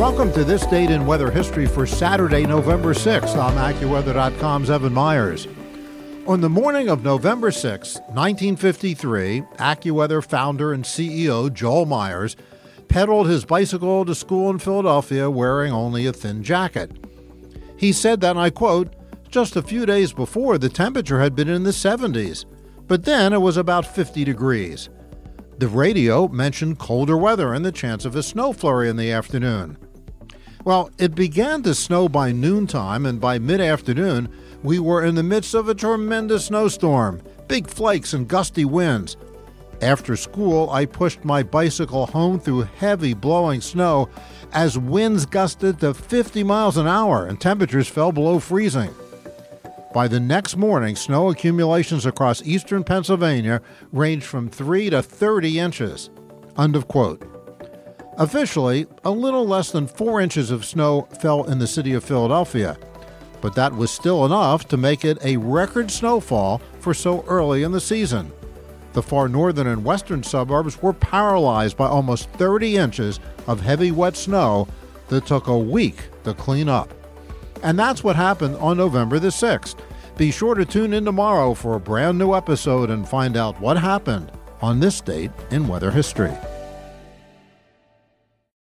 Welcome to this date in weather history for Saturday, November 6th. I'm AccuWeather.com's Evan Myers. On the morning of November 6, 1953, AccuWeather founder and CEO Joel Myers pedaled his bicycle to school in Philadelphia wearing only a thin jacket. He said that, and I quote, just a few days before the temperature had been in the 70s, but then it was about 50 degrees. The radio mentioned colder weather and the chance of a snow flurry in the afternoon. Well, it began to snow by noontime, and by mid afternoon, we were in the midst of a tremendous snowstorm, big flakes and gusty winds. After school, I pushed my bicycle home through heavy blowing snow as winds gusted to 50 miles an hour and temperatures fell below freezing. By the next morning, snow accumulations across eastern Pennsylvania ranged from 3 to 30 inches. End of quote. Officially, a little less than 4 inches of snow fell in the city of Philadelphia, but that was still enough to make it a record snowfall for so early in the season. The far northern and western suburbs were paralyzed by almost 30 inches of heavy wet snow that took a week to clean up. And that's what happened on November the 6th. Be sure to tune in tomorrow for a brand new episode and find out what happened on this date in weather history.